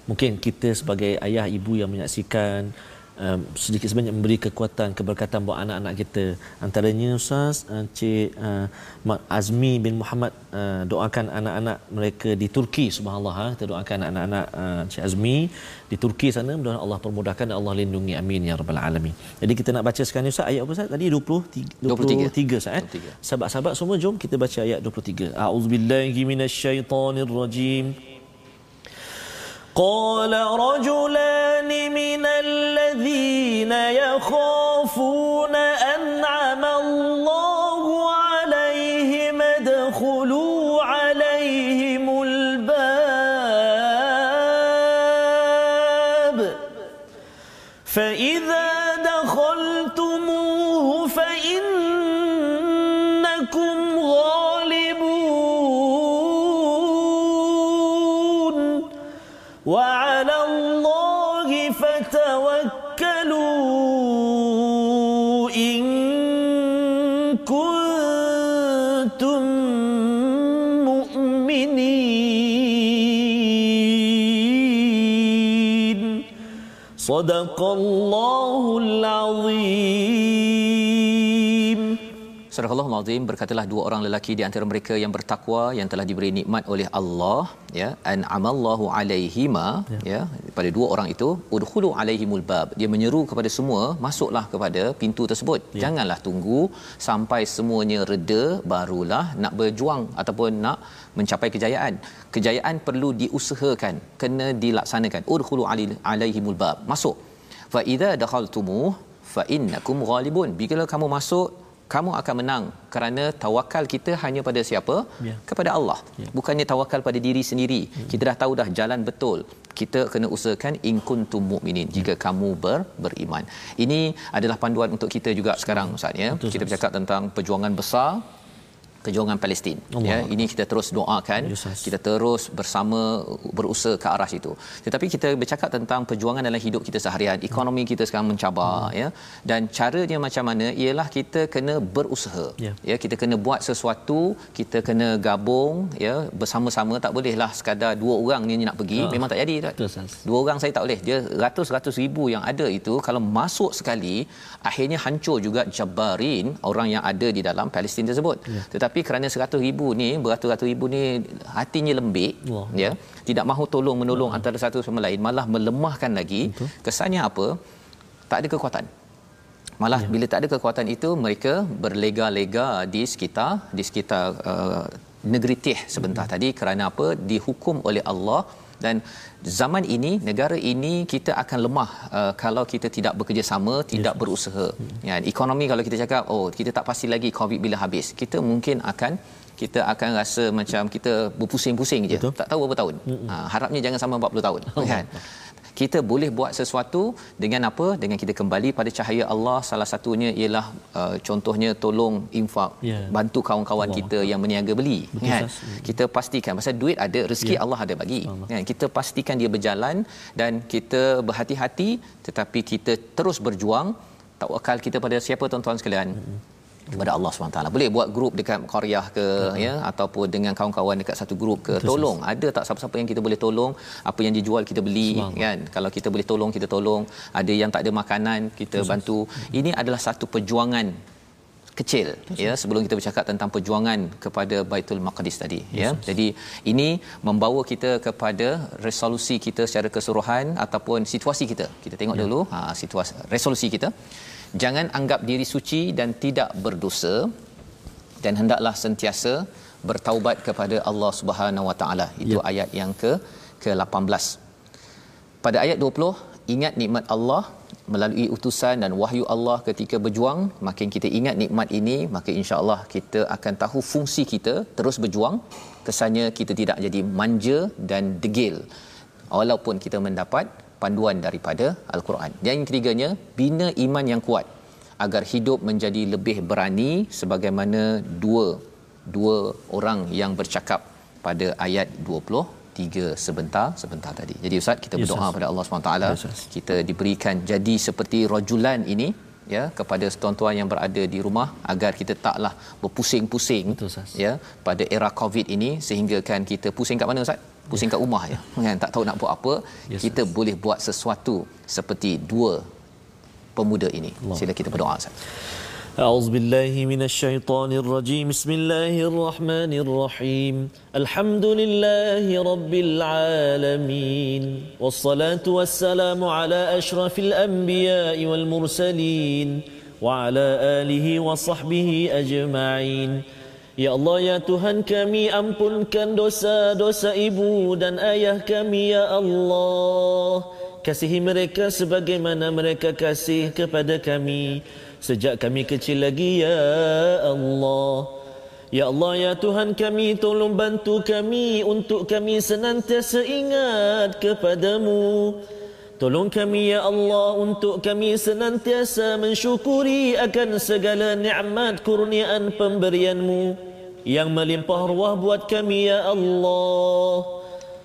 Mungkin kita sebagai ayah ibu yang menyaksikan um, sedikit sebanyak memberi kekuatan keberkatan buat anak-anak kita. Antaranya ustaz uh, cik uh, Azmi bin Muhammad uh, doakan anak-anak mereka di Turki. Subhanallah ha? kita doakan anak-anak uh, cik Azmi di Turki sana. Mudah-mudahan Allah permudahkan Allah lindungi. Amin ya rabbal alamin. Jadi kita nak baca sekarang ustaz ayat apa ustaz? Tadi 23 23, 23 ustaz eh? sahabat-sahabat semua jom kita baca ayat 23 a'udzubillahi minasyaitonirrajim قال رجلان من الذين يخافون أنعم الله صدق الله العظيم Surah Allah Azim berkatalah dua orang lelaki di antara mereka yang bertakwa yang telah diberi nikmat oleh Allah ya an amallahu alaihima ya. ya pada dua orang itu udkhulu alaihimul bab. Dia menyeru kepada semua masuklah kepada pintu tersebut. Ya. janganlah tunggu sampai semuanya reda barulah nak berjuang ataupun nak mencapai kejayaan. Kejayaan perlu diusahakan kena dilaksanakan. Udkhulu alaihimul bab. Masuk. Fa idza dakhaltumu fa innakum ghalibun. Bila kamu masuk kamu akan menang kerana tawakal kita hanya pada siapa? Ya. Kepada Allah. Ya. Bukannya tawakal pada diri sendiri. Ya. Kita dah tahu dah jalan betul. Kita kena usahakan in kuntum mukminin jika ya. kamu ber, beriman. Ini adalah panduan untuk kita juga sekarang Ustaz ya. Betul, kita bercakap tentang perjuangan besar perjuangan Palestin. Allah. ya ini kita terus doakan yes, kita terus bersama berusaha ke arah situ. Tetapi kita bercakap tentang perjuangan dalam hidup kita seharian ekonomi kita sekarang mencabar hmm. ya. Dan caranya macam mana? Ialah kita kena berusaha. Yeah. ya kita kena buat sesuatu kita kena gabung ya. Bersama-sama tak bolehlah sekadar dua orang ni nak pergi. Oh. memang tak jadi tak dua orang saya tak boleh. Dia ratus-ratus ribu yang ada itu kalau masuk sekali akhirnya hancur juga Jabarin orang yang ada di dalam Palestin tersebut. Yeah. tetapi tapi kerana 100 ribu ni beratus-ratus ribu ni hatinya lembik Wah. ya tidak mahu tolong menolong Wah. antara satu sama lain malah melemahkan lagi Betul. kesannya apa tak ada kekuatan malah ya. bila tak ada kekuatan itu mereka berlega-lega di sekitar di sekitar uh, negeri Tih sebentar hmm. tadi kerana apa dihukum oleh Allah dan zaman ini negara ini kita akan lemah uh, kalau kita tidak bekerjasama tidak yes. berusaha hmm. ya ekonomi kalau kita cakap oh kita tak pasti lagi covid bila habis kita mungkin akan kita akan rasa macam kita berpusing-pusing je Betul. tak tahu berapa tahun hmm. ha, harapnya jangan sampai 40 tahun oh. kan kita boleh buat sesuatu dengan apa dengan kita kembali pada cahaya Allah salah satunya ialah uh, contohnya tolong infak yeah. bantu kawan-kawan Allah. kita yang berniaga beli Betul, kan sas. kita pastikan pasal duit ada rezeki yeah. Allah ada bagi Allah. kan kita pastikan dia berjalan dan kita berhati-hati tetapi kita terus berjuang tawakal kita pada siapa tuan-tuan sekalian mm-hmm kepada Allah SWT. Boleh buat grup dekat Korea ke uh-huh. ya ataupun dengan kawan-kawan dekat satu grup ke. Betul, tolong. Sas. Ada tak siapa-siapa yang kita boleh tolong? Apa yang dijual kita beli Semang. kan. Kalau kita boleh tolong kita tolong. Ada yang tak ada makanan kita Betul, bantu. Sas. Ini adalah satu perjuangan kecil Betul, ya sebelum kita bercakap tentang perjuangan kepada Baitul Maqdis tadi yes, ya. Jadi ini membawa kita kepada resolusi kita secara keseluruhan ataupun situasi kita. Kita tengok ya. dulu ha situasi resolusi kita jangan anggap diri suci dan tidak berdosa dan hendaklah sentiasa bertaubat kepada Allah Subhanahu Wa Taala. Itu ya. ayat yang ke ke-18 pada ayat 20 ingat nikmat Allah melalui utusan dan wahyu Allah ketika berjuang. Makin kita ingat nikmat ini maka insya-Allah kita akan tahu fungsi kita terus berjuang. Kesannya kita tidak jadi manja dan degil. Walaupun kita mendapat panduan daripada al-Quran. Yang ketiganya, bina iman yang kuat agar hidup menjadi lebih berani sebagaimana dua dua orang yang bercakap pada ayat 23 sebentar sebentar tadi. Jadi ustaz kita berdoa yes, pada Allah SWT yes, kita diberikan jadi seperti rajulan ini ya kepada tuan-tuan yang berada di rumah agar kita taklah berpusing-pusing Betul, ya pada era covid ini sehingga kan kita pusing kat mana ustaz pusing kat rumah ya kan tak tahu nak buat apa yes, kita yes. boleh buat sesuatu seperti dua pemuda ini sila kita berdoa ustaz أعوذ بالله من الشيطان الرجيم بسم الله الرحمن الرحيم الحمد لله رب العالمين والصلاة والسلام على أشرف الأنبياء والمرسلين وعلى آله وصحبه أجمعين Ya Allah ya Tuhan kami ampunkan dosa-dosa ibu dan ayah kami ya Allah. Kasihi mereka sebagaimana mereka kasih kepada kami sejak kami kecil lagi ya Allah. Ya Allah ya Tuhan kami tolong bantu kami untuk kami senantiasa ingat kepadamu. Tolong kami ya Allah untuk kami senantiasa mensyukuri akan segala nikmat kurniaan pemberianmu yang melimpah ruah buat kami ya Allah.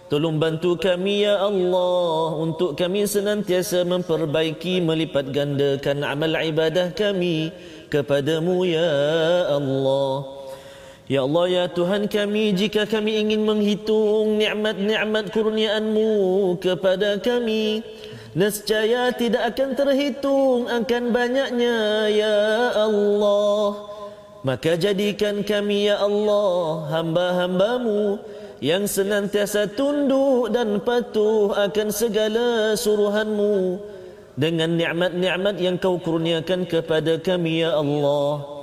Tolong bantu kami ya Allah untuk kami senantiasa memperbaiki melipat gandakan amal ibadah kami kepadamu ya Allah. Ya Allah ya Tuhan kami jika kami ingin menghitung nikmat-nikmat kurniaanmu kepada kami nescaya tidak akan terhitung akan banyaknya ya Allah. Maka jadikan kami ya Allah hamba-hambamu yang senantiasa tunduk dan patuh akan segala suruhanmu dengan nikmat-nikmat yang kau kurniakan kepada kami ya Allah.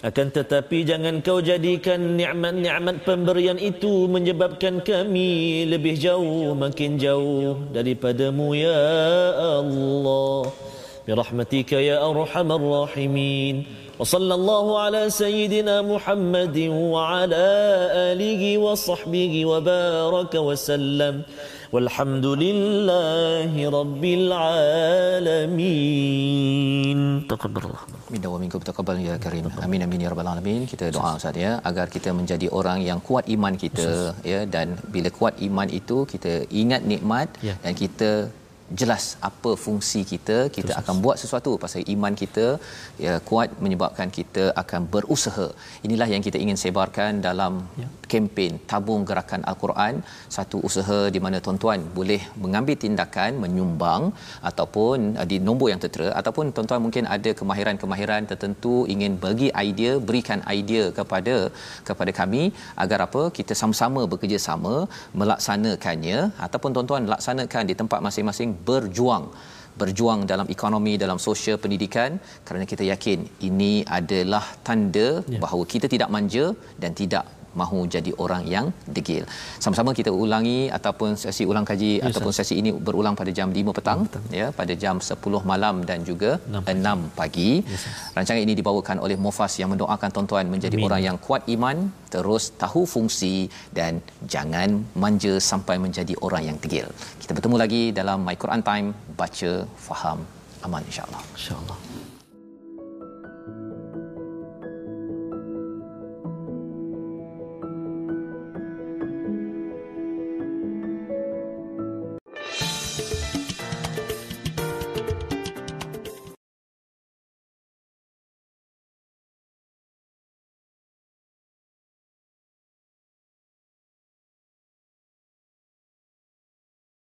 Akan tetapi jangan kau jadikan nikmat-nikmat pemberian itu menyebabkan kami lebih jauh makin jauh daripadamu ya Allah. Birahmatika ya arhamar rahimin. وصلى الله على سيدنا محمد وعلى آله وصحبه وبارك وسلم والحمد لله رب العالمين تقبل الله Minda wa minkum taqabbal ya karim. Amin amin ya rabbal alamin. Kita doa Ustaz ya agar kita menjadi orang yang kuat iman kita ya dan bila kuat iman itu kita ingat nikmat ya. dan kita jelas apa fungsi kita kita Terus. akan buat sesuatu pasal iman kita ya kuat menyebabkan kita akan berusaha inilah yang kita ingin sebarkan dalam ya. kempen tabung gerakan al-Quran satu usaha di mana tuan-tuan boleh mengambil tindakan menyumbang ataupun uh, di nombor yang tertera ataupun tuan-tuan mungkin ada kemahiran-kemahiran tertentu ingin bagi idea berikan idea kepada kepada kami agar apa kita sama-sama bekerjasama melaksanakannya ataupun tuan-tuan laksanakan di tempat masing-masing berjuang berjuang dalam ekonomi dalam sosial pendidikan kerana kita yakin ini adalah tanda ya. bahawa kita tidak manja dan tidak mahu jadi orang yang degil. Sama-sama kita ulangi ataupun sesi ulang kaji yes, ataupun sesi ini berulang pada jam 5 petang petang. ya pada jam 10 malam dan juga 6 pagi. 6 pagi. Yes, Rancangan ini dibawakan oleh Mufas yang mendoakan tuan-tuan menjadi Amin. orang yang kuat iman, terus tahu fungsi dan jangan manja sampai menjadi orang yang degil. Kita bertemu lagi dalam My Quran Time baca faham aman insya-Allah. Insya-Allah.